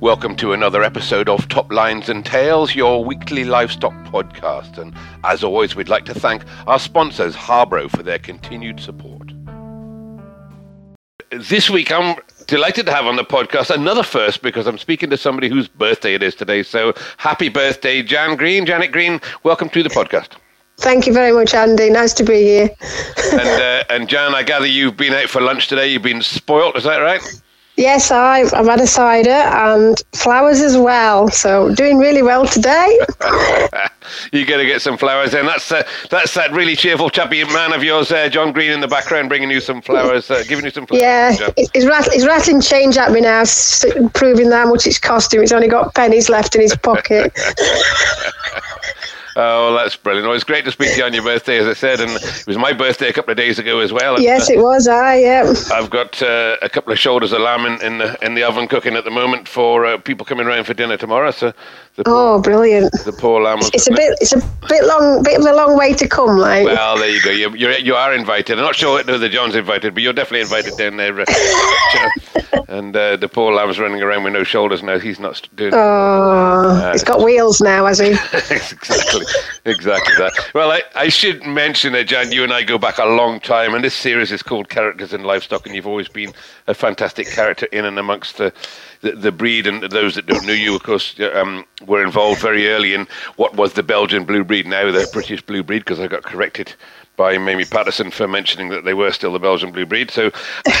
Welcome to another episode of Top Lines and Tales, your weekly livestock podcast. And as always, we'd like to thank our sponsors, Harbro, for their continued support. This week, I'm delighted to have on the podcast another first because I'm speaking to somebody whose birthday it is today. So happy birthday, Jan Green. Janet Green, welcome to the podcast. Thank you very much, Andy. Nice to be here. and, uh, and Jan, I gather you've been out for lunch today. You've been spoilt, is that right? Yes, I've, I've had a cider and flowers as well. So doing really well today. you got to get some flowers in. That's uh, that's that really cheerful, chappy man of yours, uh, John Green, in the background, bringing you some flowers, uh, giving you some flowers. Yeah, he's, rattling, he's rattling change at me now, proving how much it's cost him. He's only got pennies left in his pocket. Oh, well, that's brilliant. Well, it's great to speak to you on your birthday, as I said, and it was my birthday a couple of days ago as well. yes, it was. I yeah. I've got uh, a couple of shoulders of lamb in, in the in the oven cooking at the moment for uh, people coming around for dinner tomorrow. So the poor, oh, brilliant! The poor lamb. It's a bit. It's a bit long. Bit of a long way to come, like. Well, there you go. You you're, you are invited. I'm not sure whether John's invited, but you're definitely invited down there. Uh, and uh, the poor lamb's running around with no shoulders now. He's not doing. Oh, uh, he's got wheels now, has he? exactly, exactly that. Well, I, I should mention that, Jan. You and I go back a long time, and this series is called Characters in Livestock, and you've always been a fantastic character in and amongst the the, the breed, and those that don't know you, of course, um, were involved very early in what was the Belgian blue breed, now the British blue breed, because I got corrected by Mamie Patterson for mentioning that they were still the Belgian blue breed. So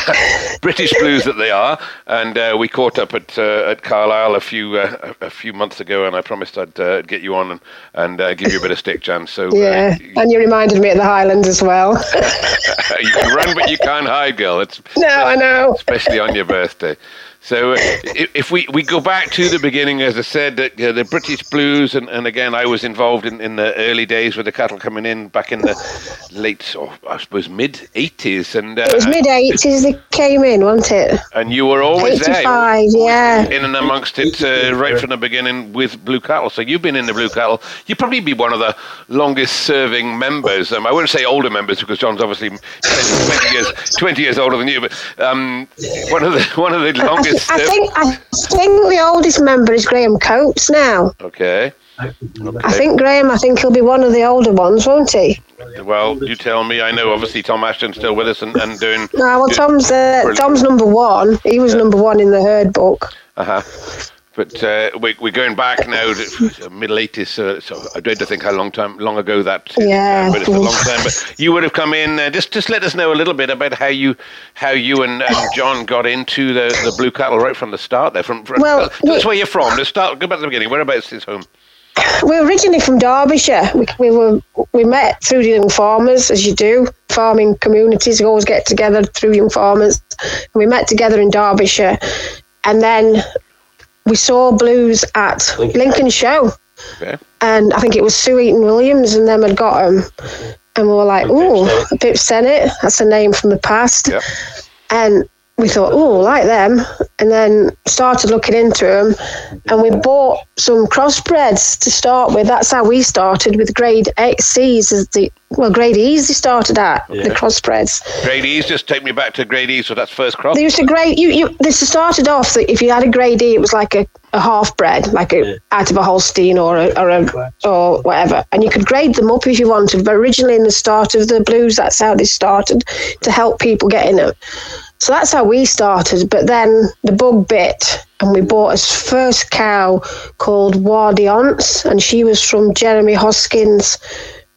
British blues that they are, and uh, we caught up at uh, at Carlisle a few uh, a few months ago, and I promised I'd uh, get you on and, and uh, give you a bit of stick, Jan. So uh, yeah, and you reminded me at the Highlands as well. you can run, but you can't hide, girl. It's no, I know, especially on your birthday. So uh, if we, we go back to the beginning, as I said, that uh, the British Blues, and, and again, I was involved in, in the early days with the cattle coming in back in the late, or I suppose, mid 80s. And, uh, it was mid 80s they came in, wasn't it? And you were always 85, there. yeah. In and amongst it uh, right from the beginning with Blue Cattle. So you've been in the Blue Cattle. You'd probably be one of the longest serving members. Um, I wouldn't say older members because John's obviously 20, 20 years 20 years older than you, but um, one of the one of the longest I think I think the oldest member is Graham Coates now. Okay. okay. I think Graham. I think he'll be one of the older ones, won't he? Well, you tell me. I know, obviously, Tom Ashton's still with us and, and doing. No, well, Tom's uh, Tom's number one. He was number one in the herd book. Uh huh. But uh, we, are going back now to middle eighties. Uh, so I dread to think how long time long ago that. Yeah, uh, but it's a long time. But you would have come in. Uh, just just let us know a little bit about how you how you and, and John got into the, the blue cattle right from the start. There, from, from well, that's where you're from. Let's start. Go back to the beginning. Whereabouts is home? We're originally from Derbyshire. We, we were we met through the young farmers, as you do. Farming communities always get together through young farmers. And we met together in Derbyshire, and then we saw blues at Lincoln, Lincoln Show. Okay. And I think it was Sue Eaton Williams and them had got them. And we were like, oh, Pip Senate, that's a name from the past. Yep. And we thought, oh, like them, and then started looking into them, and we bought some crossbreds to start with. That's how we started with grade eight C's as the well, grade E's they started at yeah. the crossbreds. Grade E's just take me back to grade E, so that's first cross. They used to grade you. You this started off that if you had a grade E, it was like a, a half bred, like a yeah. out of a Holstein or a, or a or whatever, and you could grade them up if you wanted. But originally in the start of the blues, that's how they started to help people get in them. So that's how we started. But then the bug bit, and we bought a first cow called Wardiance, and she was from Jeremy Hoskins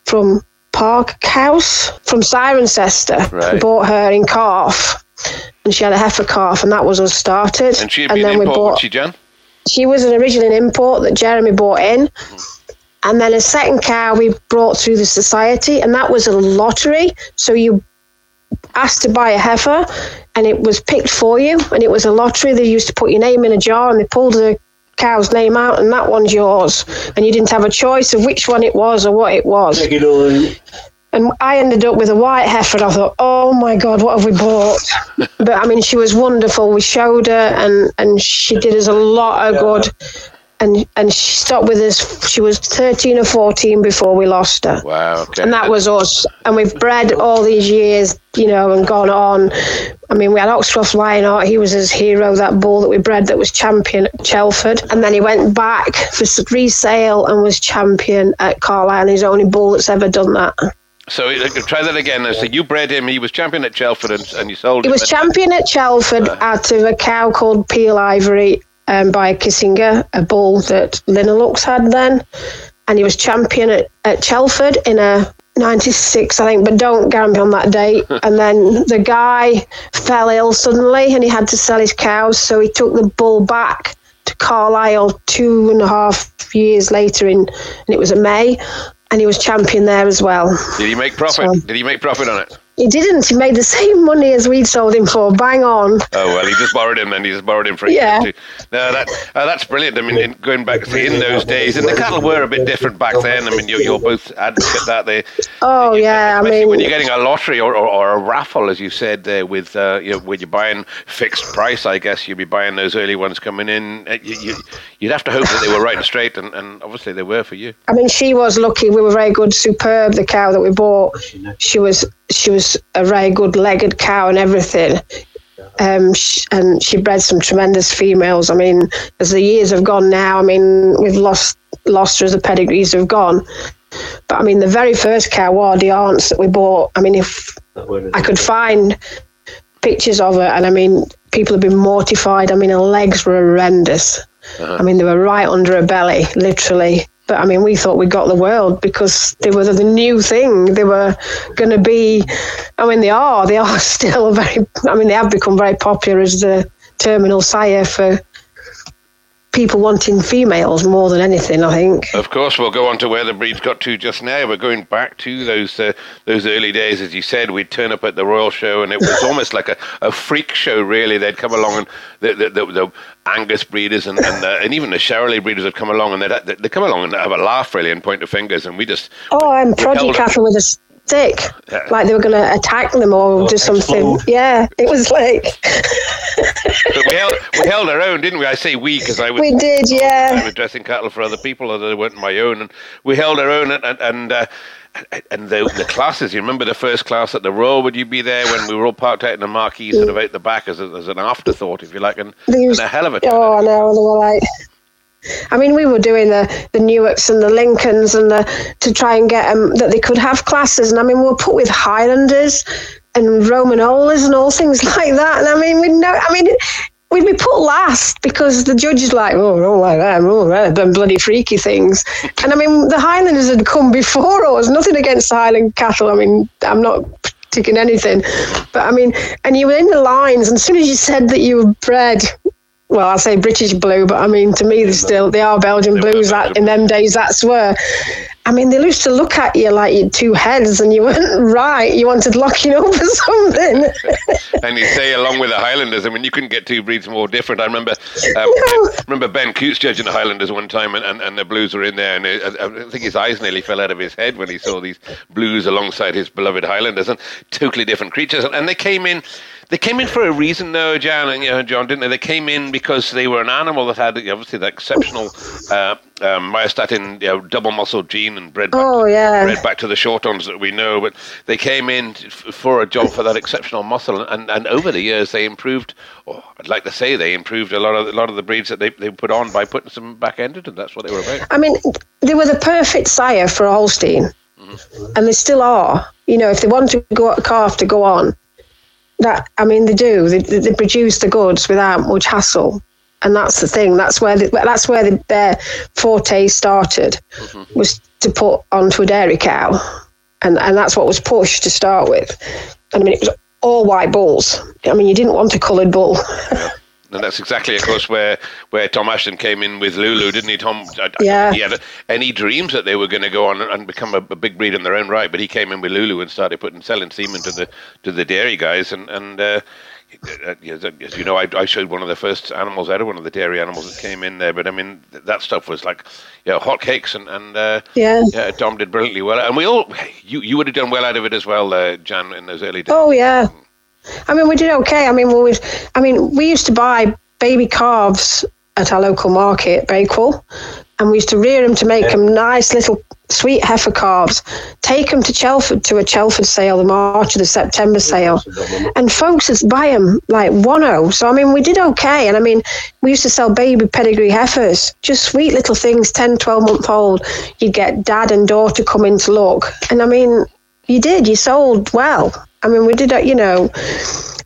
from Park House from Cirencester. Right. We bought her in calf, and she had a heifer calf, and that was us started. And she had and then we bought. She, Jen? she was an original import that Jeremy bought in. Mm-hmm. And then a second cow we brought through the society, and that was a lottery. So you asked to buy a heifer and it was picked for you and it was a lottery they used to put your name in a jar and they pulled the cow's name out and that one's yours and you didn't have a choice of which one it was or what it was and I ended up with a white heifer. And I thought, oh my God, what have we bought? but I mean, she was wonderful. We showed her, and, and she did us a lot of good. And and she stopped with us. She was thirteen or fourteen before we lost her. Wow. Okay. And that was us. And we've bred all these years, you know, and gone on. I mean, we had Oxcroft Lionheart. He was his hero, that bull that we bred that was champion at Chelford. And then he went back for resale and was champion at Carlisle. And he's the only bull that's ever done that. So uh, try that again. So you bred him. He was champion at Chelford, and, and you sold He him. was champion at Chelford out of a cow called Peel Ivory um, by Kissinger, a bull that Linalux had then. And he was champion at, at Chelford in a 96, I think, but don't gamble on that date. and then the guy fell ill suddenly and he had to sell his cows. So he took the bull back to Carlisle two and a half years later, in, and it was in May. And he was champion there as well. Did he make profit? So- Did he make profit on it? He didn't. He made the same money as we'd sold him for. Bang on. Oh well, he just borrowed him, and he just borrowed him for a Yeah. year too. No, that uh, that's brilliant. I mean, in, going back to in those days, and the cattle were a bit different back then. I mean, you, you're both advocate that they. Oh, yeah. I mean, when you're getting a lottery or, or, or a raffle, as you said there, with uh, you know, when you're buying fixed price, I guess you'd be buying those early ones coming in. Uh, You, you, you'd have to hope that they were right and straight, and, and obviously they were for you. I mean, she was lucky. We were very good. Superb, the cow that we bought. She was she was a very good legged cow and everything. Um, sh- and she bred some tremendous females. I mean, as the years have gone now, I mean, we've lost lost her as the pedigrees have gone. But I mean, the very first cow, Wardy Aunts, that we bought. I mean, if I could find pictures of her, and I mean, people have been mortified. I mean, her legs were horrendous. I mean, they were right under her belly, literally. But I mean, we thought we got the world because they were the new thing. They were going to be. I mean, they are. They are still very. I mean, they have become very popular as the terminal sire for people wanting females more than anything. I think. Of course, we'll go on to where the breeds got to just now. We're going back to those uh, those early days, as you said. We'd turn up at the Royal Show, and it was almost like a, a freak show. Really, they'd come along, and the the, the, the Angus breeders and and, uh, and even the Shirley breeders would come along, and they'd they'd they'd come along and have a laugh, really, and point the fingers, and we just Oh, and held prodigy it. cattle with a stick, Yeah. like they were going to attack them or do something. explode. Yeah, it was like but we held we held our own, didn't we? I say we because I was we did. I Yeah. was dressing cattle for other people, although they weren't my own, and we held our own. And and, and uh, and the, the classes, you remember the first class at the Royal? Would you be there when we were all parked out in the marquee, sort of out the back as, a, as an afterthought, if you like? And, They and a hell of a time. Oh, I know. They were like. I mean, we were doing the the Newarks and the Lincolns and the to try and get them that they could have classes. And I mean, we were put with Highlanders and Romagnolas and all things like that. And I mean, we know. I mean. We'd be put last because the judge is like, oh, I don't like them, oh, right, them bloody freaky things. And I mean, the Highlanders had come before us. Nothing against the Highland cattle. I mean, I'm not taking anything, but I mean, and you were in the lines, and as soon as you said that you were bred, well, I say British blue, but I mean, to me, they still they are Belgian They blues. That in them days, that's where. I mean, they used to look at you like you had two heads, and you weren't right. You wanted locking up or something. and you say along with the Highlanders. I mean, you couldn't get two breeds more different. I remember, um, No. remember Ben Coutts judging the Highlanders one time, and, and, and the Blues were in there, and it, I, I think his eyes nearly fell out of his head when he saw these Blues alongside his beloved Highlanders, and totally different creatures. And, and they came in. They came in for a reason, though, John, and, you know, John, didn't they? They came in because they were an animal that had obviously the exceptional uh, um, myostatin, you know, double muscle gene, and bred back Oh, to, yeah. bred back to the short ones that we know. But they came in f- for a job for that exceptional muscle, and, and over the years they improved. Or I'd like to say they improved a lot of a lot of the breeds that they, they put on by putting some back ended, and that's what they were about. I mean, they were the perfect sire for a Holstein, and they still are. You know, if they want to go a calf to go on, that I mean, they do. They, they, produce the goods without much hassle, and that's the thing. That's where they, that's where the, their forte started, mm-hmm. was to put onto a dairy cow, and and that's what was pushed to start with. And I mean, it was all white bulls. I mean, you didn't want a coloured bull. And that's exactly, of course, where, where Tom Ashton came in with Lulu, didn't he, Tom? Yeah. He had any dreams that they were going to go on and become a, a big breed in their own right, but he came in with Lulu and started putting selling semen to the to the dairy guys. And and uh, uh, as, as you know, I, I showed one of the first animals out of one of the dairy animals that came in there. But I mean, that stuff was like, you know, hot cakes, and and uh, Yeah. yeah, Tom did brilliantly well, and we all, you you would have done well out of it as well, uh, Jan, in those early days. Oh yeah, I mean we did okay. I mean we I mean we used to buy baby calves at our local market, Bakewell, and we used to rear them to make them nice little sweet heifer calves. Take them to Chelford to a Chelford sale, the March or the September sale, and folks would buy them like one o. So I mean, we did okay, and I mean, we used to sell baby pedigree heifers, just sweet little things, 10, 12 month old. You'd get dad and daughter come in to look, and I mean, you did, you sold well. I mean, we did, that, you know,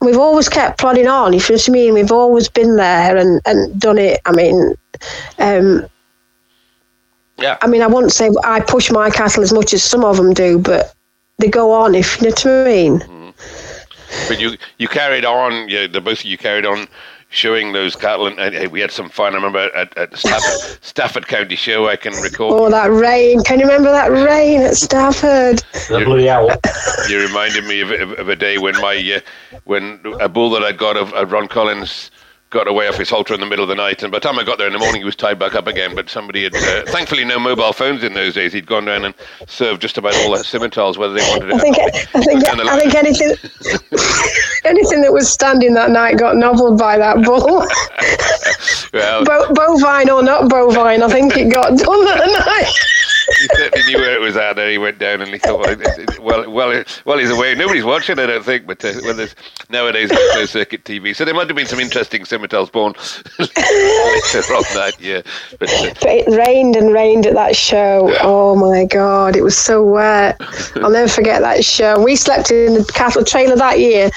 we've always kept plodding on. If you know what I mean, we've always been there and, and done it. I mean, um, Yeah. I mean, I wouldn't say I push my cattle as much as some of them do, but they go on. If you know what I mean. But you you carried on. You, the both of you carried on showing those cattle, and, and we had some fun. I remember at, at Stafford, Stafford County Show. I can recall. Oh, that rain! Can you remember that rain at Stafford? The bloody owl. You reminded me of, of, of a day when my uh, when a bull that I'd got of, of Ron Collins got away off his halter in the middle of the night, and by the time I got there in the morning, he was tied back up again. But somebody had, uh, thankfully, no mobile phones in those days. He'd gone down and served just about all the Simmentals, whether they wanted it. I think. I think I think anything anything that was standing that night got nobbled by that bull. well, Bo- bovine or not bovine, I think it got done that night. He certainly knew where it was at, and he went down and he thought, well, well, well, he's away. Nobody's watching, I don't think. But uh, well, there's nowadays there's no circuit TV, so there might have been some interesting Simmentals born later on that year. But uh, But it rained and rained at that show. Oh my god, it was so wet. I'll never forget that show. We slept in the cattle trailer that year.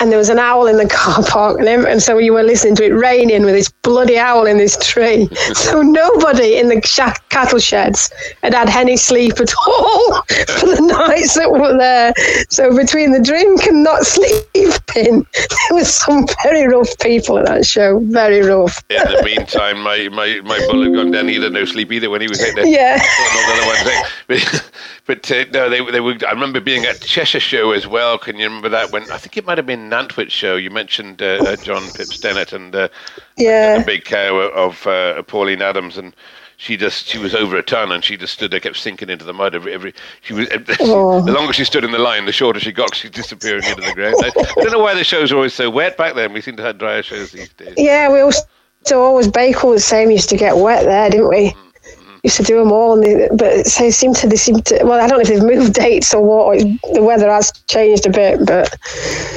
And there was an owl in the car park, and, and so you were listening to it raining with this bloody owl in this tree. So nobody in the sha- cattle sheds had had any sleep at all for the nights that were there. So between the drink and not sleeping, there was some very rough people at that show. Very rough. in the meantime, my, my, my bull had gone down. He had no sleep either when he was out there. Yeah. Another one thing. But, uh, no, they they were. I remember being at Cheshire Show as well. Can you remember that? When I think it might have been Nantwich Show. You mentioned uh, uh, John Pips Dennett and uh, Yeah. a big cow of uh, Pauline Adams, and she just she was over a ton, and she just stood there, kept sinking into the mud every every. She was Oh. the longer she stood in the line, the shorter she got She disappearing into the ground. I, I don't know why the shows were always so wet back then. We seem to have drier shows these days. Yeah, we also always Bakewell was the same. Used to get wet there, didn't we? Used to do them all, and they, but they seem to they seem to. Well, I don't know if they've moved dates or what. or The weather has changed a bit, but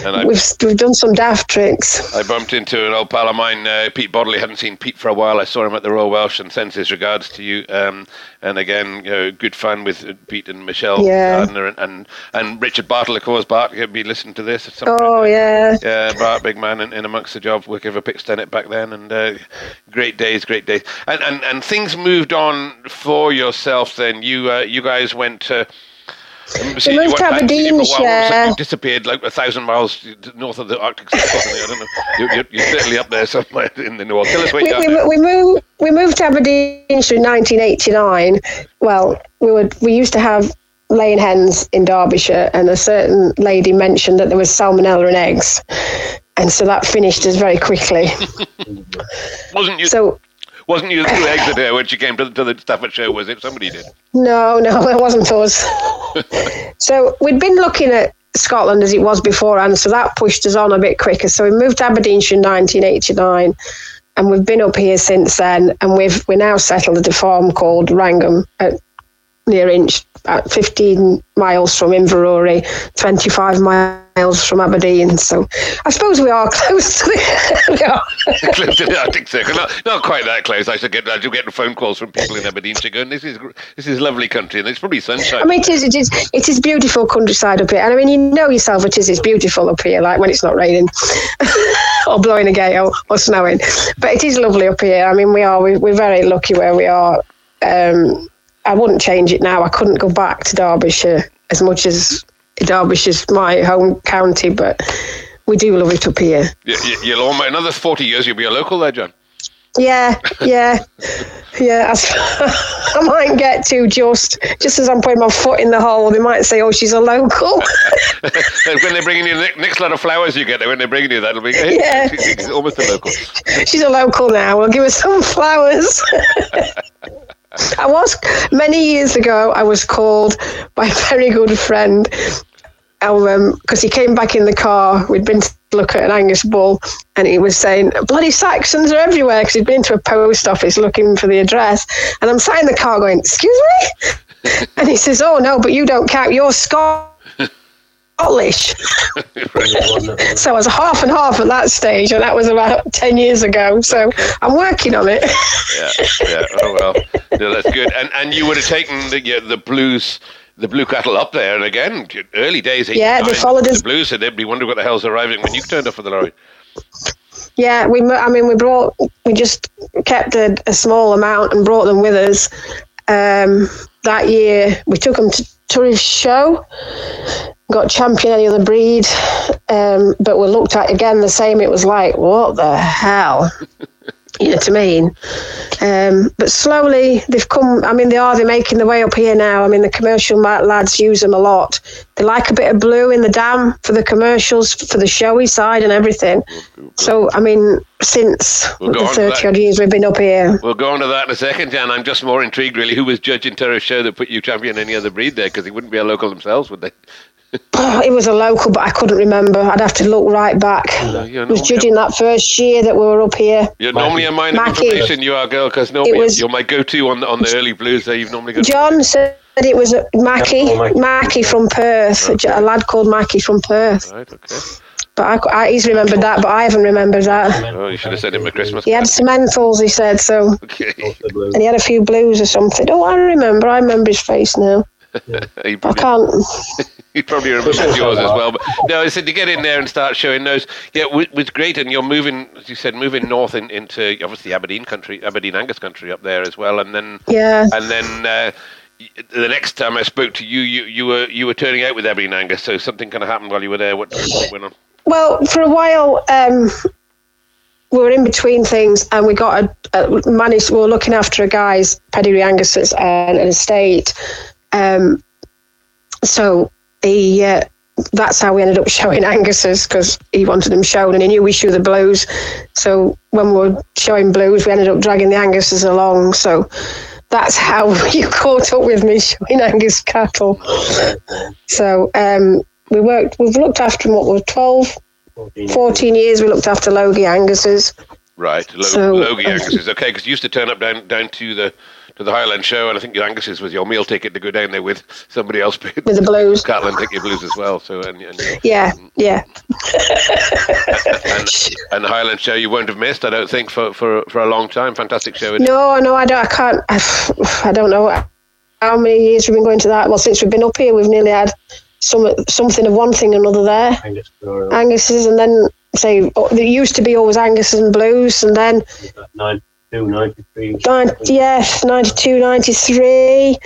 I, we've we've done some daft tricks. I bumped into an old pal of mine, uh, Pete Bodley. Hadn't seen Pete for a while. I saw him at the Royal Welsh and sends his regards to you. Um, and again, you know, good fun with uh, Pete and Michelle Yeah. Gardner and, and, and Richard Bartle, of course. Bart, you'll be listening to this. at some point. Oh yeah, Yeah, Bart, big man, in, in amongst the job, working for Pickstennet back then, and uh, great days, great days, and, and and things moved on for yourself. Then you uh, you guys went to. We moved to Aberdeenshire. Disappeared like a thousand miles north of the Arctic Circle. I don't know. You're, you're, you're certainly up there somewhere in the north. Tell us where we, you're. we, we moved we moved to Aberdeenshire in 1989. Well, we would we used to have laying hens in Derbyshire, and a certain lady mentioned that there was salmonella in eggs, and so that finished us very quickly. Wasn't you? So wasn't you threw eggs at her when she came to, to the Stafford show? Was it somebody did? No, no, it wasn't us. so we'd been looking at Scotland as it was beforehand, so that pushed us on a bit quicker. So we moved to Aberdeenshire in 1989, and we've been up here since then. And we've we're now settled at a farm called Wrangham at near Insch, about 15 miles from Inverurie, 25 miles from Aberdeen. So I suppose we are close to the. close to the Arctic Circle. Not, not quite that close. I should get. I do get phone calls from people in Aberdeenshire going, "This is this is lovely country, and it's probably sunshine." I mean, it is, it is, it is beautiful countryside up here. And I mean, you know yourself, it is, it's beautiful up here, like when it's not raining or blowing a gale or snowing. But it is lovely up here. I mean, we are, we, we're very lucky where we are. Um, I wouldn't change it now. I couldn't go back to Derbyshire as much as Derbyshire's my home county, but we do love it up here. You, you, you'll almost another forty years. You'll be a local there, John. Yeah, yeah, yeah. I, might get to just just as I'm putting my foot in the hole. They might say, "Oh, she's a local." when they're bringing you the next lot of flowers you get there, when they're bringing you, that'll be Yeah. it's almost a local. she's a local now. We'll give her some flowers. I was many years ago. I was called by a very good friend because um, he came back in the car. We'd been to look at an Angus bull, and he was saying, "Bloody Saxons are everywhere," because he'd been to a post office looking for the address, and I'm sat in the car going, "Excuse me," and he says, "Oh no, but you don't count. You're Scottish." so I was half and half at that stage, and that was about ten years ago. So I'm working on it. yeah, yeah. Oh well, no, that's good. And and you would have taken the yeah, the blues. The blue cattle up there, and again, early days. Yeah, they followed us. The blues, and everybody wondered what the hell's arriving when you turned up for the lorry. Yeah, we. I mean, we brought. We just kept a, a small amount and brought them with us. Um, that year, we took them to Turriff show, got champion any other breed, um, but we looked at again the same. It was like, what the hell? you know what I mean? Um, but slowly they've come. I mean, they are. They're making their way up here now. I mean, the commercial lads use them a lot. They like a bit of blue in the dam for the commercials, for the showy side and everything. So, I mean, since we'll the thirty odd years we've been up here, we'll go on to that in a second, Jan. I'm just more intrigued, really. Who was judging Turriff Show that put you champion any other breed there? Because they wouldn't be a local themselves, would they? Oh, it was a local, but I couldn't remember. I'd have to look right back. I was judging that first year that we were up here. You're normally a mine of information, you are, girl, because normally was, you're my go-to on the, on the early blues. There, you've normally got. John said it was Mackie, oh, Mackie from Perth, okay. a lad called Mackie from Perth. Right. Okay. But I, I, he's remembered that, but I haven't remembered that. Oh, you should have said him at Christmas. He had some Simmentals, he said so. Okay. And he had a few blues or something. Oh, I remember. I remember his face now. I can't. you probably remember yours as well. But no, I said to get in there and start showing those. Yeah, it was great, and you're moving, as you said, moving north in, into obviously Aberdeen country, Aberdeen Angus country up there as well, and then yeah, and then. Uh, the next time I spoke to you, you, you were you were turning out with Aberdeen Angus, so something kind of happened while you were there. What, what went on? Well, for a while, um, we were in between things, and we got a, a managed. We were looking after a guy's pedigree Angus's and an estate. Um, so he uh, that's how we ended up showing Angus's because he wanted them shown and he knew we show the blues. So when we were showing blues, we ended up dragging the Angus's along. So that's how you caught up with me showing Angus cattle. So um, we worked, we've looked after them, what were 12, 14 years we looked after Logie Angus's. Right, Lo- so, Logie Angus's. Okay, because you used to turn up down, down to the to the Highland show, and I think your Angus's was your meal ticket to go down there with somebody else. With the blues. Cattle and take your blues as well. So and, and yeah, um, yeah. and, and, the Highland show you won't have missed, I don't think, for, for, for a long time. Fantastic show. No, no, I don't. I can't. I don't know how many years we've been going to that. Well, since we've been up here, we've nearly had some something of one thing or another there. Angus, Angus's, and then say oh, there used to be always Angus and blues, and then nine 93. 90, yes, 92, 93.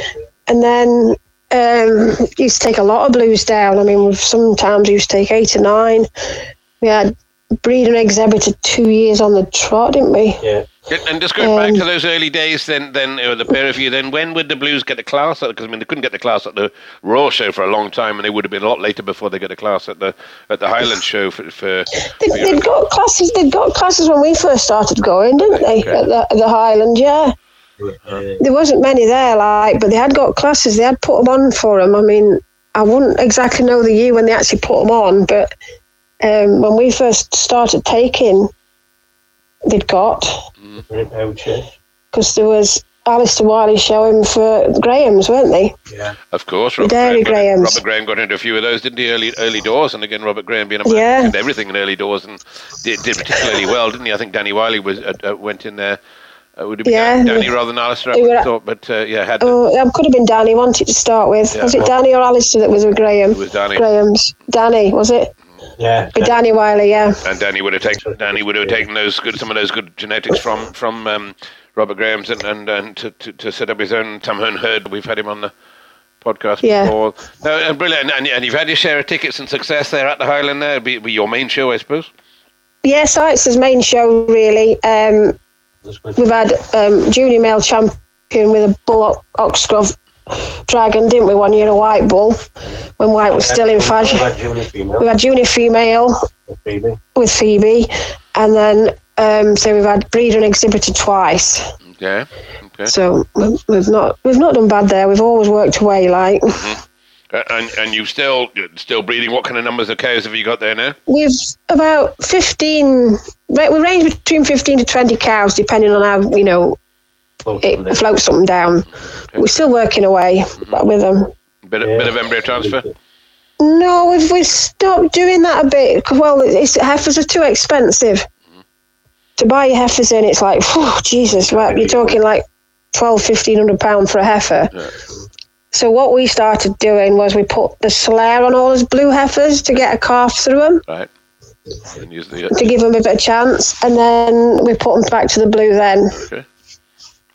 And then um, used to take a lot of blues down. I mean, sometimes we used to take eight or nine. We had breed and exhibited two years on the trot, didn't we? Yeah. And just going um, back to those early days, then, then uh, the pair of you, then when would the Blues get a class? Because I mean, they couldn't get the class at the Royal Show for a long time, and they would have been a lot later before they got a class at the at the Highland Show. For, for, they, for they'd got classes. They'd got classes when we first started going, didn't they? Okay. At, the, at the Highland, yeah. There wasn't many there, like, but they had got classes. They had put them on for them. I mean, I wouldn't exactly know the year when they actually put them on, but um, when we first started taking, they'd got because there was Alistair Wiley showing for Graham's, weren't they? Yeah, of course. Robert Dairy Graham Graham's. Robert Graham got into a few of those, didn't he? Early early doors, and again, Robert Graham being a man yeah. did everything in early doors and did, did particularly well, didn't he? I think Danny Wiley was uh, uh, went in there. Uh, would it be yeah, Danny rather than Alistair? I were, thought, but uh, yeah, had. Oh, it could have been Danny. Wanted to start with. Yeah, was it well, Danny or Alistair that was with Graham? It was Danny. Graham's. Danny was it? Yeah, with Danny Wiley, yeah. And Danny would have taken Danny would have taken those good some of those good genetics from from um, Robert Graham's and, and, and to, to, to, set up his own Tamhern herd. We've had him on the podcast yeah. before. No, and brilliant. And, and you've had your share of tickets and success there at the Highland there. Be, be your main show, I suppose. Yes, yeah, it's his main show, really. Um, we've had um, junior male champion with a bull Oxgrove dragon, didn't we? One year a white bull when White was still in fashion. We had junior female with Phoebe, with Phoebe and then um, so we've had breeder and exhibitor twice. Yeah. Okay. So we've not we've not done bad there. We've always worked away, like. Mm-hmm. Uh, and and you still still breeding. What kind of numbers of cows have you got there now? We've about 15, right, we range between 15 to 20 cows, depending on how, you know, it floats something down. We're still working away mm-hmm. with them. Bit of, Yeah. bit of embryo transfer. No, we've, we've stopped doing that a bit. Well, it's, heifers are too expensive. Mm-hmm. To buy your heifers in, it's like, whew, Jesus, right, you're talking like 12, 1500 pound for a heifer. Yeah. So what we started doing was we put the Saler on all those blue heifers to get a calf through them, Right. And use the, to give them a bit of chance, and then we put them back to the blue then. okay.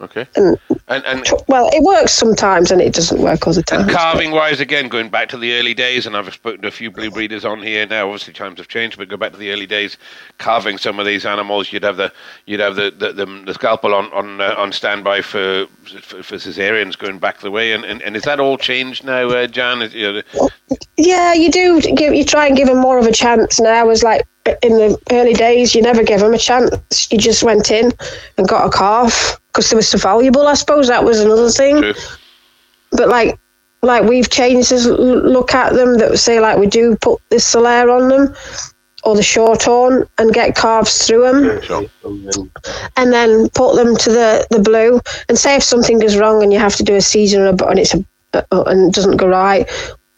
Okay. And, And and well, it works sometimes and it doesn't work all the time. And carving wise, again, going back to the early days, and I've spoken to a few blue breeders on here now. Obviously, times have changed, but go back to the early days, carving some of these animals. You'd have the you'd have the the, the, the scalpel on on uh, on standby for, for for cesareans going back the way. And, and, and is that all changed now, uh, Jan? Is, you know, Yeah, you do. Give, you try and give them more of a chance now. As like in the early days, you never gave them a chance. You just went in and got a calf because they were so valuable. I suppose that was another thing. true. But like, like we've changed this look at them that say like we do put this Saler on them or the short horn and get calves through them and then put them to the, the blue and say if something goes wrong and you have to do a season and it's a, uh, and it doesn't go right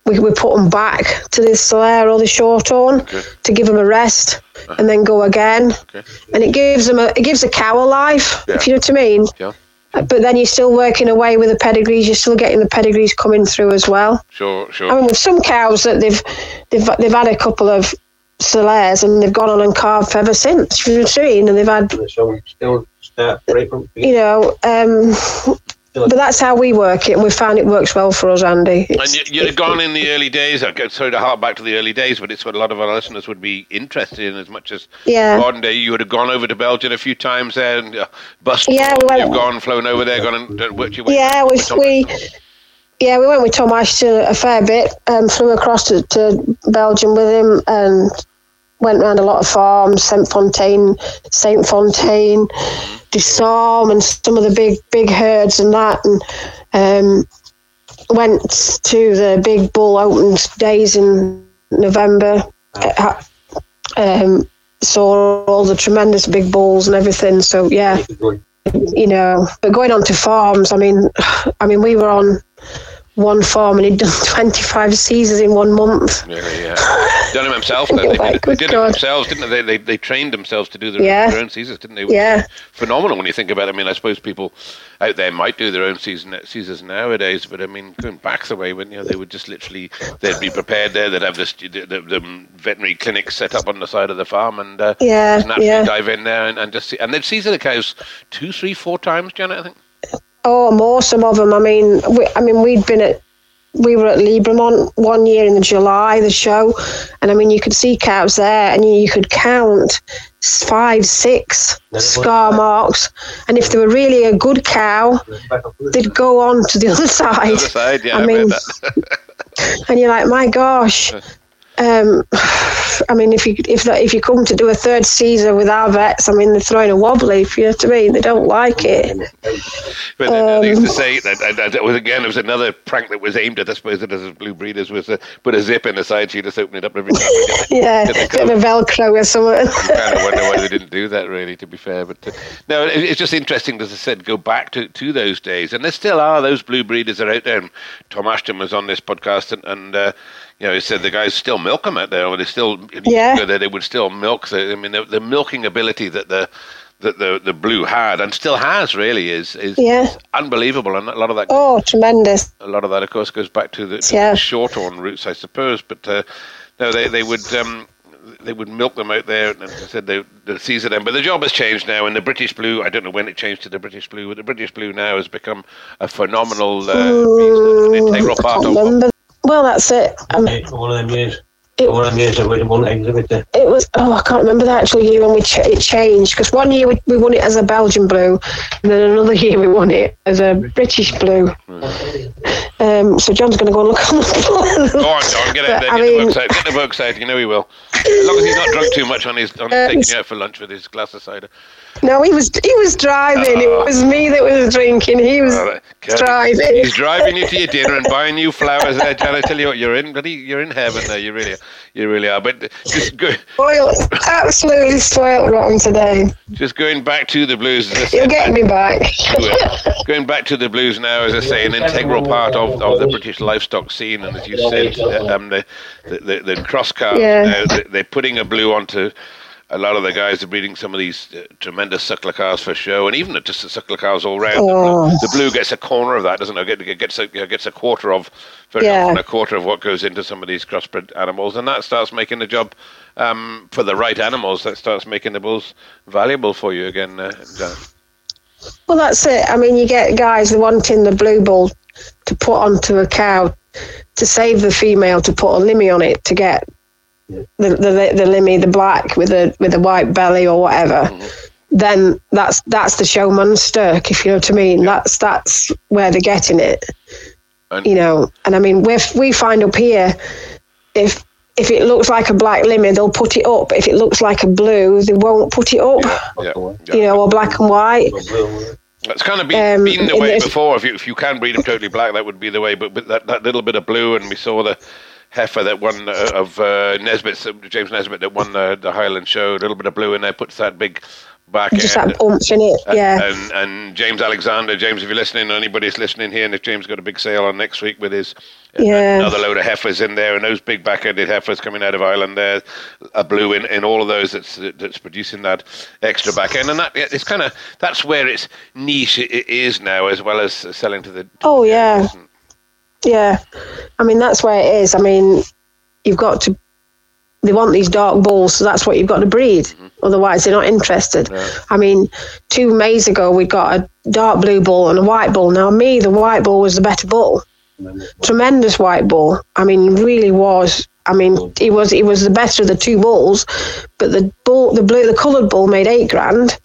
we, we put them back to the Saler or the short horn Okay. to give them a rest and then go again Okay. and it gives them a it gives a cow a life Yeah. if you know what I mean Yeah. but then you're still working away with the pedigrees you're still getting the pedigrees coming through as well Sure. Sure. I mean, with some cows that they've they've they've had a couple of Salers and they've gone on and carved ever since. You know what I mean? And they've had, So still start you know, um, but that's how we work it, and we found it works well for us, Andy. And It's- you, you'd have gone in the early days. I get sorry to hark back to the early days, but it's what a lot of our listeners would be interested in as much as Yeah. modern day. You would have gone over to Belgium a few times there and uh, bust. Yeah, we went- You've gone, flown over there, gone and worked your way. yeah, we we yeah we went with Tom Ashton a fair bit. Um, flew across to, to Belgium with him and went around a lot of farms, Saint Fontaine, Saint Fontaine, Disarm, and some of the big big herds and that, and um, went to the big bull open days in November. Uh, um, saw all the tremendous big bulls and everything. So yeah, you know, but going on to farms, I mean, I mean, we were on one farm and he'd done 25 seasons in one month. Really, yeah. Done it themselves. Though. They, like, they did it God. themselves, didn't they? They, they? they trained themselves to do their, Yeah. their own seasons, didn't they? Which Yeah. Phenomenal when you think about it. I mean, I suppose people out there might do their own season seasons nowadays, but I mean, going back the way when you know they would just literally they'd be prepared there. They'd have this the, the, the veterinary clinic set up on the side of the farm, and uh, Yeah, just naturally yeah. dive in there and, and just see. And they'd season the cows two, three, four times, Janet. I think. Oh, more some of them. I mean, we, I mean, we'd been at, we were at Libramont one year in the July, the show, and I mean, you could see cows there, and you, you could count five, six scar marks, and if they were really a good cow, they'd go on to the other side. The other side, yeah. I I, mean, and you're like, my gosh. Um, I mean, if you if that, if you come to do a third season with our vets, I mean, they're throwing a wobbly. If you know what I mean, they don't like it. But they- they used Um, to say that, that, that was again. It was another prank that was aimed at, I suppose, at us blue breeders. Was uh, put a zip in the side, so you just open it up every time. Yeah, bit of a Velcro or something. you kind of wonder why they didn't do that, really, to be fair. But uh, no, it, it's just interesting, as I said, go back to, to those days. And there still are those blue breeders are out there. And Tom Ashton was on this podcast, and, and uh, you know, he said the guys still milk them out there, or they still, Yeah. know, they, would still milk. The, I mean, the, the milking ability that the that the the blue had and still has really is is Yeah. unbelievable, and a lot of that Oh, tremendous. a lot of that, of course, goes back to the, to Yeah. the short-horn roots, I suppose. But uh, no, they they would um, they would milk them out there, and I said they the season them. But the job has changed now, and the British Blue. I don't know when it changed to the British Blue, but the British Blue now has become a phenomenal uh, beast, an integral part of. Remember. Well, that's it. Um, One of them years. It- One of them years that we won exhibit there. it was. Oh, I can't remember the actual year when we ch- it changed. Because one year we, we won it as a Belgian blue, and then another year we won it as a British blue. Um, so John's going to go and look on the Go on, John, get out But, I get the mean- books out, get the books out. You know he will, as long as he's not drunk too much on his on Uh, taking he's- you out for lunch with his glass of cider. No, he was he was driving. it was me that was drinking. He was Oh, driving. He's driving you to your dinner and buying you flowers there, Jan. I tell you what, you're in, bloody, you're in heaven there. You really, you really are. But just go, Spoiled, absolutely spoiled rotten today. just going back to the blues. As You'll said, get me back. going back to the blues now, as I say, an integral part of, of the British livestock scene, and as you said, uh, um, the, the the the cross cars Yeah. now they're putting a blue onto. A lot of the guys are breeding some of these uh, tremendous suckler cars for show, and even just the suckler cars all round. Oh. The blue gets a corner of that, doesn't it? Get- get- Gets a, gets a quarter of, very Yeah. often a quarter of what goes into some of these crossbred animals, and that starts making the job um, for the right animals. That starts making the bulls valuable for you again, uh. Well, that's it. I mean, you get guys wanting the blue bull to put onto a cow to save the female to put a limmy on it to get the the, the limmy, the black with a with a white belly or whatever. Then that's that's the show monster, if you know what I mean. That's that's where they're getting it, And- you know. And I mean, we we find up here if. If it looks like a black limmy, they'll put it up. If it looks like a blue, they won't put it up. Yeah, yeah. You know, or black and white. That's kind of been, Um, been the way this- before. If you if you can breed them totally black, that would be the way. But with that, that little bit of blue, and we saw the heifer that won uh, of uh, Nesbitt, James Nesbitt, that won the, the Highland Show. A little bit of blue in there puts that big back Just end. that oomph in it, And- yeah. And, and James Alexander, James, if you're listening, or anybody's listening here, and if James got a big sale on next week with his uh, Yeah. another load of heifers in there, and those big back-ended heifers coming out of Ireland there, a blue in, in all of those that's that's producing that extra back end, and that it's kind of that's where its niche i- i- is now, as well as selling to the. Oh yeah, yeah. I mean that's where it is. I mean, you've got to. They want these dark bulls, so that's what you've got to breed. Mm-hmm. Otherwise, they're not interested. I mean, two Mays ago we got a dark blue bull and a white bull. Now, me, the white bull was the better bull. Tremendous white bull. I mean, really was. I mean, he was he was the better of the two bulls, but the bull, the blue, the coloured bull made eight grand,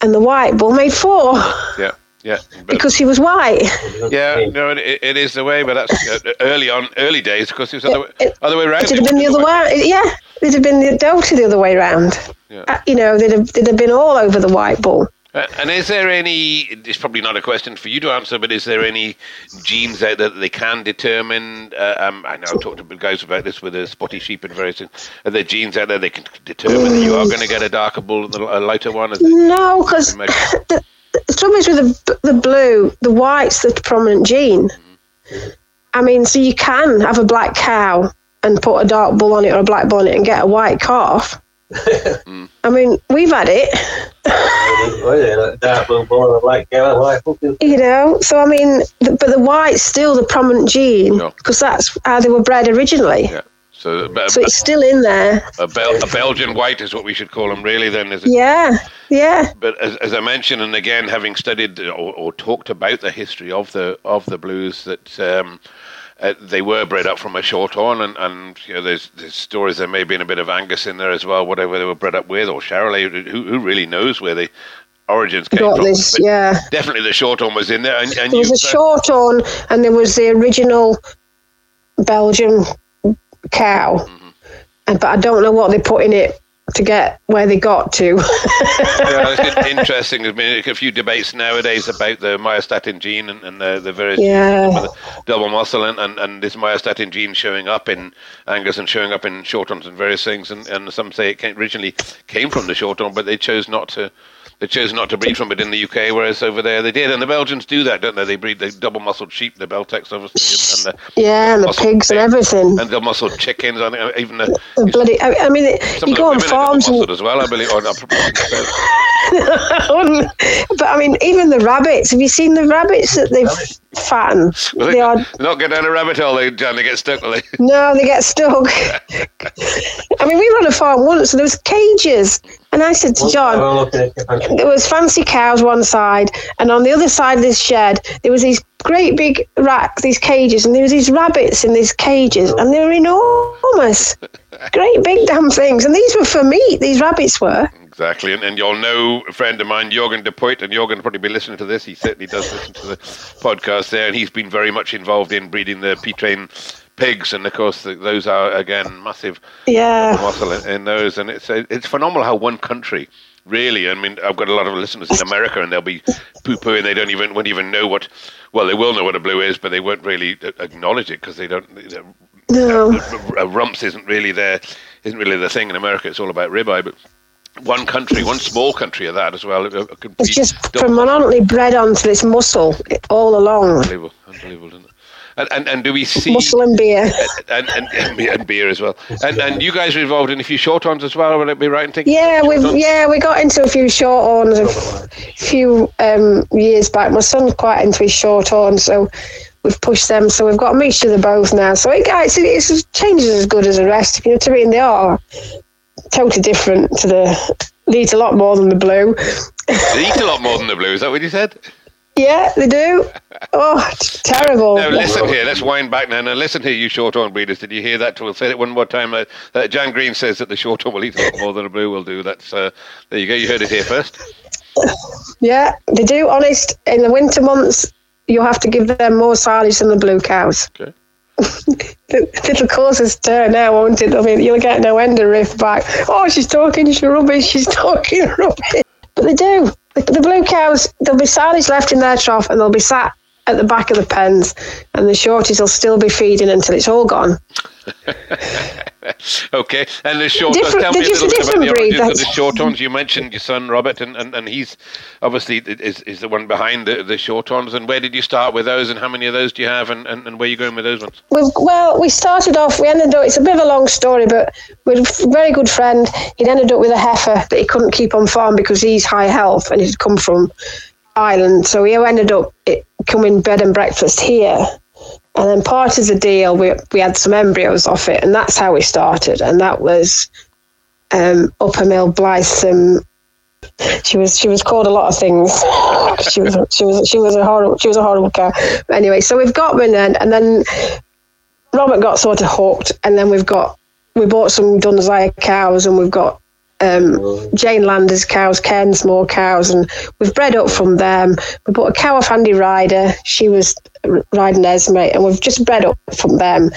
and the white bull made four Yeah, yeah. Because he was white. yeah, no, it, it is the way, but that's uh, early on, early days, because it was other, way- It- other way around. It'd have been the other way. Yeah, it'd have been the Delta the other way round. Yeah. Uh, you know, they'd have, they'd have been all over the white bull. Uh, and is there any? It's probably not a question for you to answer, but is there any genes out there that they can determine? Uh, um, I know I've talked to guys about this with the spotty sheep and various things. Are there genes out there they can determine that you are going to get a darker bull than a lighter one? Is No, because Imagine. the, trouble is with the, the blue, the white's the prominent gene. I mean, so you can have a black cow and put a dark bull on it or a black bull on it and get a white calf. I mean, we've had it, Dark bull and a black cow, white fucking. you know. So I mean, but the white's still the prominent gene because that's how they were bred originally. Yeah. So, a, So it's still in there. a, Bel- a Belgian white is what we should call them, really. Then is it? Yeah, yeah. But as, as I mentioned, and again, having studied or, or talked about the history of the of the blues, that um, uh, they were bred up from a short horn, and, and you know, there's, there's stories there may have been a bit of Angus in there as well, whatever they were bred up with, or Charolais. Who, who really knows where the origins came Got from? this, yeah. Definitely, the short horn was in there, and, and There was you, a short horn, and there was the original Belgian cow, Mm-hmm. and but I don't know what they put in it to get where they got to. yeah, it's interesting. There's been a few debates nowadays about the myostatin gene and, and the, the various Yeah. double muscle and, and, and this myostatin gene showing up in Angus and showing up in shorthorns and various things. And, and some say it came, originally came from the shorthorn, but they chose not to. They chose not to breed from it in the UK, whereas over there they did. And the Belgians do that, don't they? They breed the double-muscled sheep, the Beltex, obviously, and the yeah, and the pigs and everything. and the muscled chickens, and uh, even the, The bloody, I, I mean, some you go on farms and as well, I believe. Or but I mean, even the rabbits. Have you seen the rabbits that they've fattened? Well, They are not get down a rabbit hole, they. They get stuck. will they? no, they get stuck. I mean, we were on a farm once, and there was cages, and I said to oh, John, I'm looking at different. there was fancy cows one side, and on the other side of this shed, there was these great big racks, these cages, and there was these rabbits in these cages, and they were enormous, great big damn things. And these were for meat. These rabbits were. Exactly, and, and you'll know a friend of mine, Jorgen de Poit, and Jorgen will probably be listening to this. He certainly does listen to the podcast there, and he's been very much involved in breeding the Pietrain pigs, and of course the, those are again massive Yeah. muscle in, in those, and it's it's phenomenal how one country. Really, I mean, I've got a lot of listeners in America, and they'll be poo-pooing. They don't even won't even know what. Well, they will know what a blue is, but they won't really uh, acknowledge it because they don't. No. uh, rumps isn't really their isn't really the thing in America. It's all about ribeye, but one country, one small country of that as well. uh, It's just predominantly bred onto this muscle all along. unbelievable, unbelievable, isn't it? And, and and do we see Muscle and beer. and, and, and, beer- and beer as well? And and you guys are involved in a few short ons as well. Would it be right in thinking? Yeah, we've yeah we got into a few short horns a few um, years back. My son's quite into his short horns, so we've pushed them. So we've got a mixture of both now. So it, it's, it's changes as good as the rest. You know, to me, they are totally different to the. They eat a lot more than the blue. They eat a lot more than the blue. Is that what you said? Yeah, they do. Oh, it's terrible. Now listen here. Let's wind back now. Now listen here, you short horn breeders. Did you hear that? We'll say it one more time. Uh, uh, Jan Green says that the short horn will eat a lot more than a blue will do. That's uh, there you go. You heard it here first. Yeah, they do. Honest, in the winter months, you'll have to give them more silage than the blue cows. Okay. It'll cause a stir now, won't it? I mean, you'll get no end of riff back. Oh, she's talking she's rubbish. She's talking rubbish. But they do. The, blue cows, there'll be silage left in their trough, and they'll be sat at the back of the pens, and the shorties will still be feeding until it's all gone. Okay, and the short uh, Different- tell me a little bit about the origins of the that's- short horns. You mentioned your son Robert, and, and, and he's obviously is, is the one behind the, the short horns. And where did you start with those, and how many of those do you have, and, and, and where are you going with those ones? We've, well, we started off, we ended up, it's a bit of a long story, but with a very good friend, he'd ended up with a heifer that he couldn't keep on farm because he's high health and he'd come from Ireland. So he ended up it, coming bed and breakfast here. And then part of the deal, we, we had some embryos off it, and that's how we started. And that was um, Upper Mill Blytham. She was she was called a lot of things. she was she was she was a horrible she was a horrible cow. But anyway, so we've got them then, and then Robert got sort of hooked, and then we've got we bought some Dunzire cows, and we've got um, Jane Landers cows, Cairnsmore cows, and we've bred up from them. We bought a cow off Andy Ryder. She was riding Esme, and we've just bred up from them.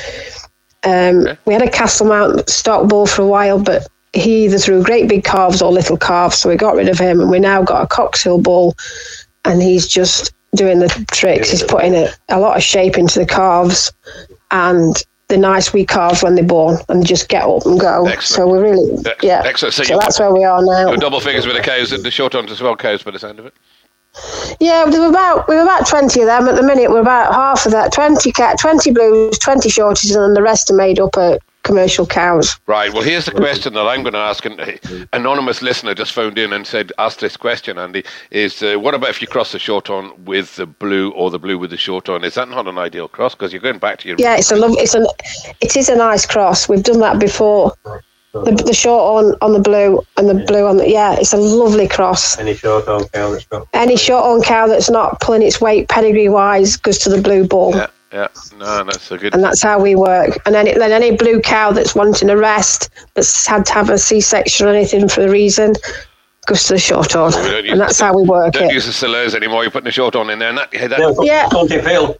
Um, Okay. We had a Castle Mount stock bull for a while, but he either threw great big calves or little calves, so we got rid of him, and we now got a Coxhill bull, and he's just doing the tricks. He's putting a, a lot of shape into the calves, and the nice wee calves when they're born, and just get up and go. Excellent. So we're really, yeah. excellent. So So, that's where we are now. Double figures with the cows, the short ones as well, cows by the sound of it. Yeah, there were about we were about twenty of them at the minute. We're about half of that. Twenty cat, twenty blues, twenty shorties, and then the rest are made up of commercial cows. Right. Well, here's the question that I'm going to ask. An anonymous listener just phoned in and said, "Ask this question, Andy. Is uh, what about if you cross the short on with the blue or the blue with the short on? Is that not an ideal cross? Because you're going back to your Yeah, it's a love. It's an. It is a nice cross. We've done that before. The, the short on on the blue and the blue on the yeah. It's a lovely cross. Any short on cow that's got. Any short on cow that's not pulling its weight pedigree wise goes to the blue ball. Yeah, yeah. No, that's a good. and that's how we work. And then, then any blue cow that's wanting a rest, that's had to have a C-section or anything for a reason, goes to the short on. We don't use and that's how we work Don't it. use the Salers anymore. You're putting a short on in there. And that, that, Yeah, Yeah. Country Phil.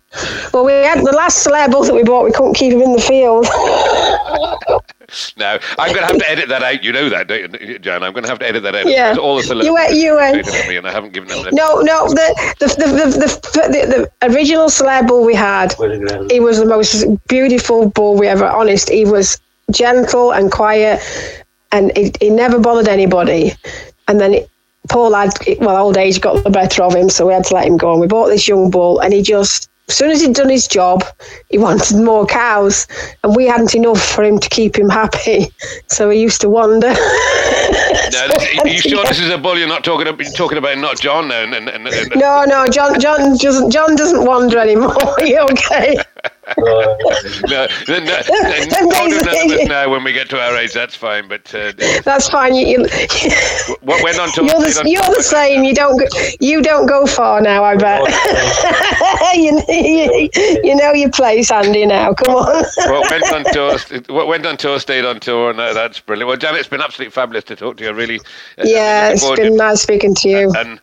Well, we had the last Saler bull that we bought. We couldn't keep him in the field. No, I'm going to have to edit that out. You know that, don't you, Jan? I'm going to have to edit that out. Yeah. All the Salers You went- you went- me, and I haven't given them. No, no, the the the the, the, the, the original Saler bull we had, With he was the most beautiful bull we ever. Honest, he was gentle and quiet, and he, he never bothered anybody. And then it, Paul had, well, old age got the better of him, so we had to let him go. And we bought this young bull, and he just, as soon as he'd done his job, he wanted more cows, and we hadn't enough for him to keep him happy. So he used to wander. no, are you sure this is a bull? You're not talking about. You're talking about not John now. And, and, and, No, no, John, John doesn't, John doesn't wander anymore. Are you okay? Uh, no, no, no, no, don't do days- that with us now. When we get to our age, that's fine. But uh, That's fine. You, you, what went on to you're the, you're the same. You don't, go, you don't go far now. I bet. you, you, you know your place, Andy. Now, come on. what went on tour, what went on tour, stayed on tour, and uh, that's brilliant. Well, Janet, it's been absolutely fabulous to talk to you. Really, uh, yeah, it's been nice speaking to you. And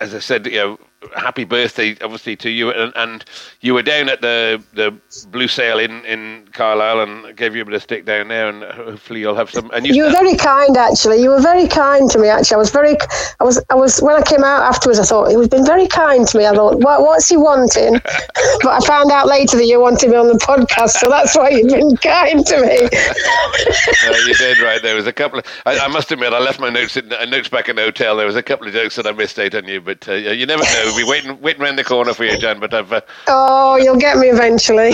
as I said, you know, happy birthday, obviously, to you. And, and you were down at the the Blue Sale in, in Carlisle and gave you a bit of stick down there, and hopefully you'll have some. And You were very kind, actually. You were very kind to me. Actually, I was very, I was, I was. When I came out afterwards, I thought was been very kind to me. I thought, what, what's he wanting? but I found out later that you wanted me on the podcast, so that's why you've been kind to me. no, you did right. There was a couple of. I, I must admit, I left my notes in, uh, notes back in the hotel. There was a couple of jokes that I missed out on you, but uh, you never know. We'll be waiting, waiting around the corner for you, Jan. But I've uh, Oh, you'll get me eventually.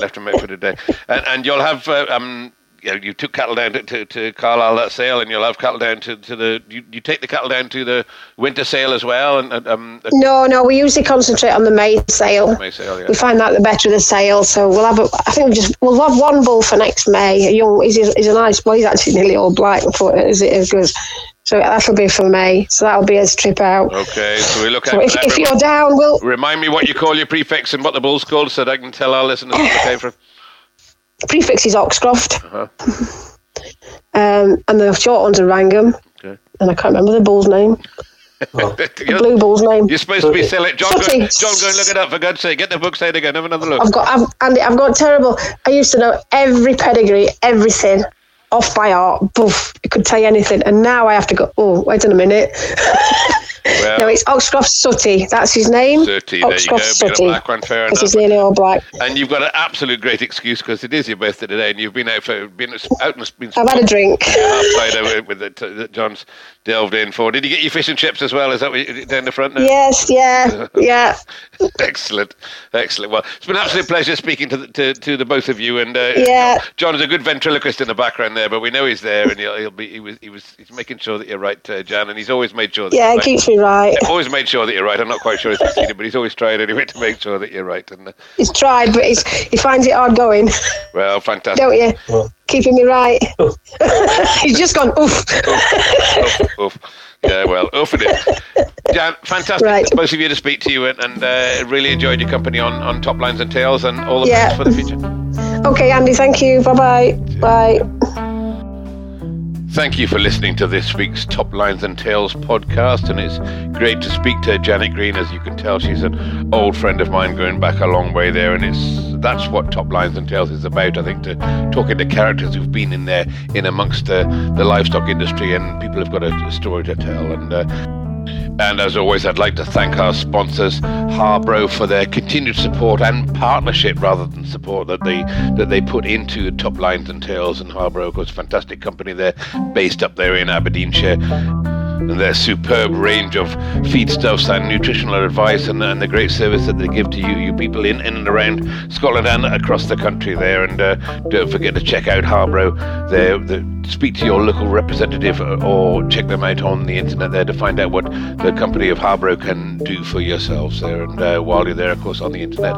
left them out for the day, and, and you'll have. Uh, um, you, know, you took cattle down to, to, to Carlisle that sale, and you'll have cattle down to, to the. You, you take the cattle down to the winter sale as well, and, um, No, no, we usually concentrate on the May sale. May sale, yeah. We find that the better the sale, so we'll have. A, I think we just we'll have one bull for next May. A young, he's, he's a nice boy. He's actually nearly all black. Is it as good? So that'll be for May. So that'll be his trip out. Okay, so we look at So if, if you're down, we'll Remind me what you call your prefix and what the bull's called, so that I can tell our listeners what they came from. prefix is Oxcroft, Uh-huh. um, and the short ones are Wrangham, Okay. and I can't remember the bull's name, the blue bull's name. you're supposed to be selling. John, go, John, go and look it up for God's sake. Get the book side again. Have another look. I've got, I've, Andy, I've got terrible. I used to know every pedigree, everything, off by art, Boof, I could tell you anything, and now I have to go. Oh, wait a minute. Well, no, it's Oxcroft Sooty. That's his name. Sooty, there you go. Oxcroft Bit Sooty. black one, fair enough. he's nearly all black. And you've got an absolute great excuse because it is your birthday today, and you've been out for been out and been I've had a drink. over with the, that John's delved in for. Did you get your fish and chips as well? Is that what you, down the front now? yes, yeah, yeah. excellent, excellent. Well, it's been an absolute pleasure speaking to the, to, to the both of you. And uh, Yeah. John is a good ventriloquist in the background there, but we know he's there, and he'll, he'll be he was he was he's making sure that you're right, uh, Jan, and he's always made sure. That Yeah, you're it right. keeps me right. Always made sure that you're right. I'm not quite sure he's succeeded, but he's always tried anyway to make sure that you're right. And uh, He's tried, but he's, he finds it hard going, well, fantastic. don't you? Well. Keeping me right. he's just gone, oof. oof, oof. Yeah, well, oof it is. Jan, fantastic, Right. both of you to speak to you, and, and uh, really enjoyed your company on, on Top Lines and Tails, and all the Yeah. best for the future. Okay, Andy, thank you. Bye-bye. Bye. Thank you for listening to this week's Top Lines and Tails podcast, and it's great to speak to Janet Green. As you can tell, she's an old friend of mine, going back a long way there, and it's that's what Top Lines and Tails is about. I think to talking to characters who've been in there, in amongst the, the livestock industry, and people have got a, a story to tell. And uh, and as always, I'd like to thank our sponsors, Harbro, for their continued support and partnership rather than support that they that they put into Top Lines and Tails. And Harbro, of course, fantastic company there, based up there in Aberdeenshire. And their superb range of feedstuffs and nutritional advice and, and the great service that they give to you, you people in, in and around Scotland and across the country there. And uh, don't forget to check out Harbro there. The, speak to your local representative or check them out on the internet there to find out what the company of Harbro can do for yourselves there. And uh, while you're there, of course, on the internet,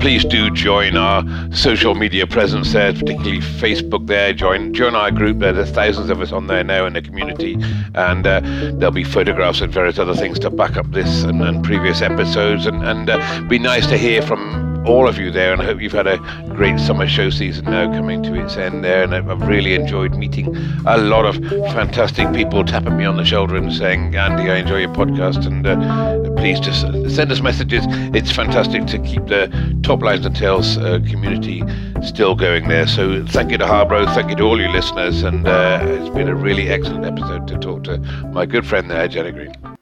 please do join our social media presence there, particularly Facebook there. Join join our group there. There's thousands of us on there now in the community, and uh, there'll be photographs and various other things to back up this and, and previous episodes. And, and uh, be nice to hear from all of you there, and I hope you've had a great summer show season now coming to its end there. And I've really enjoyed meeting a lot of fantastic people tapping me on the shoulder and saying, Andy, I enjoy your podcast, and uh, please just send us messages. It's fantastic to keep the Top Lines and Tails uh, community still going there. So thank you to Harbro, thank you to all you listeners, and uh, it's been a really excellent episode to talk to my good friend there, Jenny Green.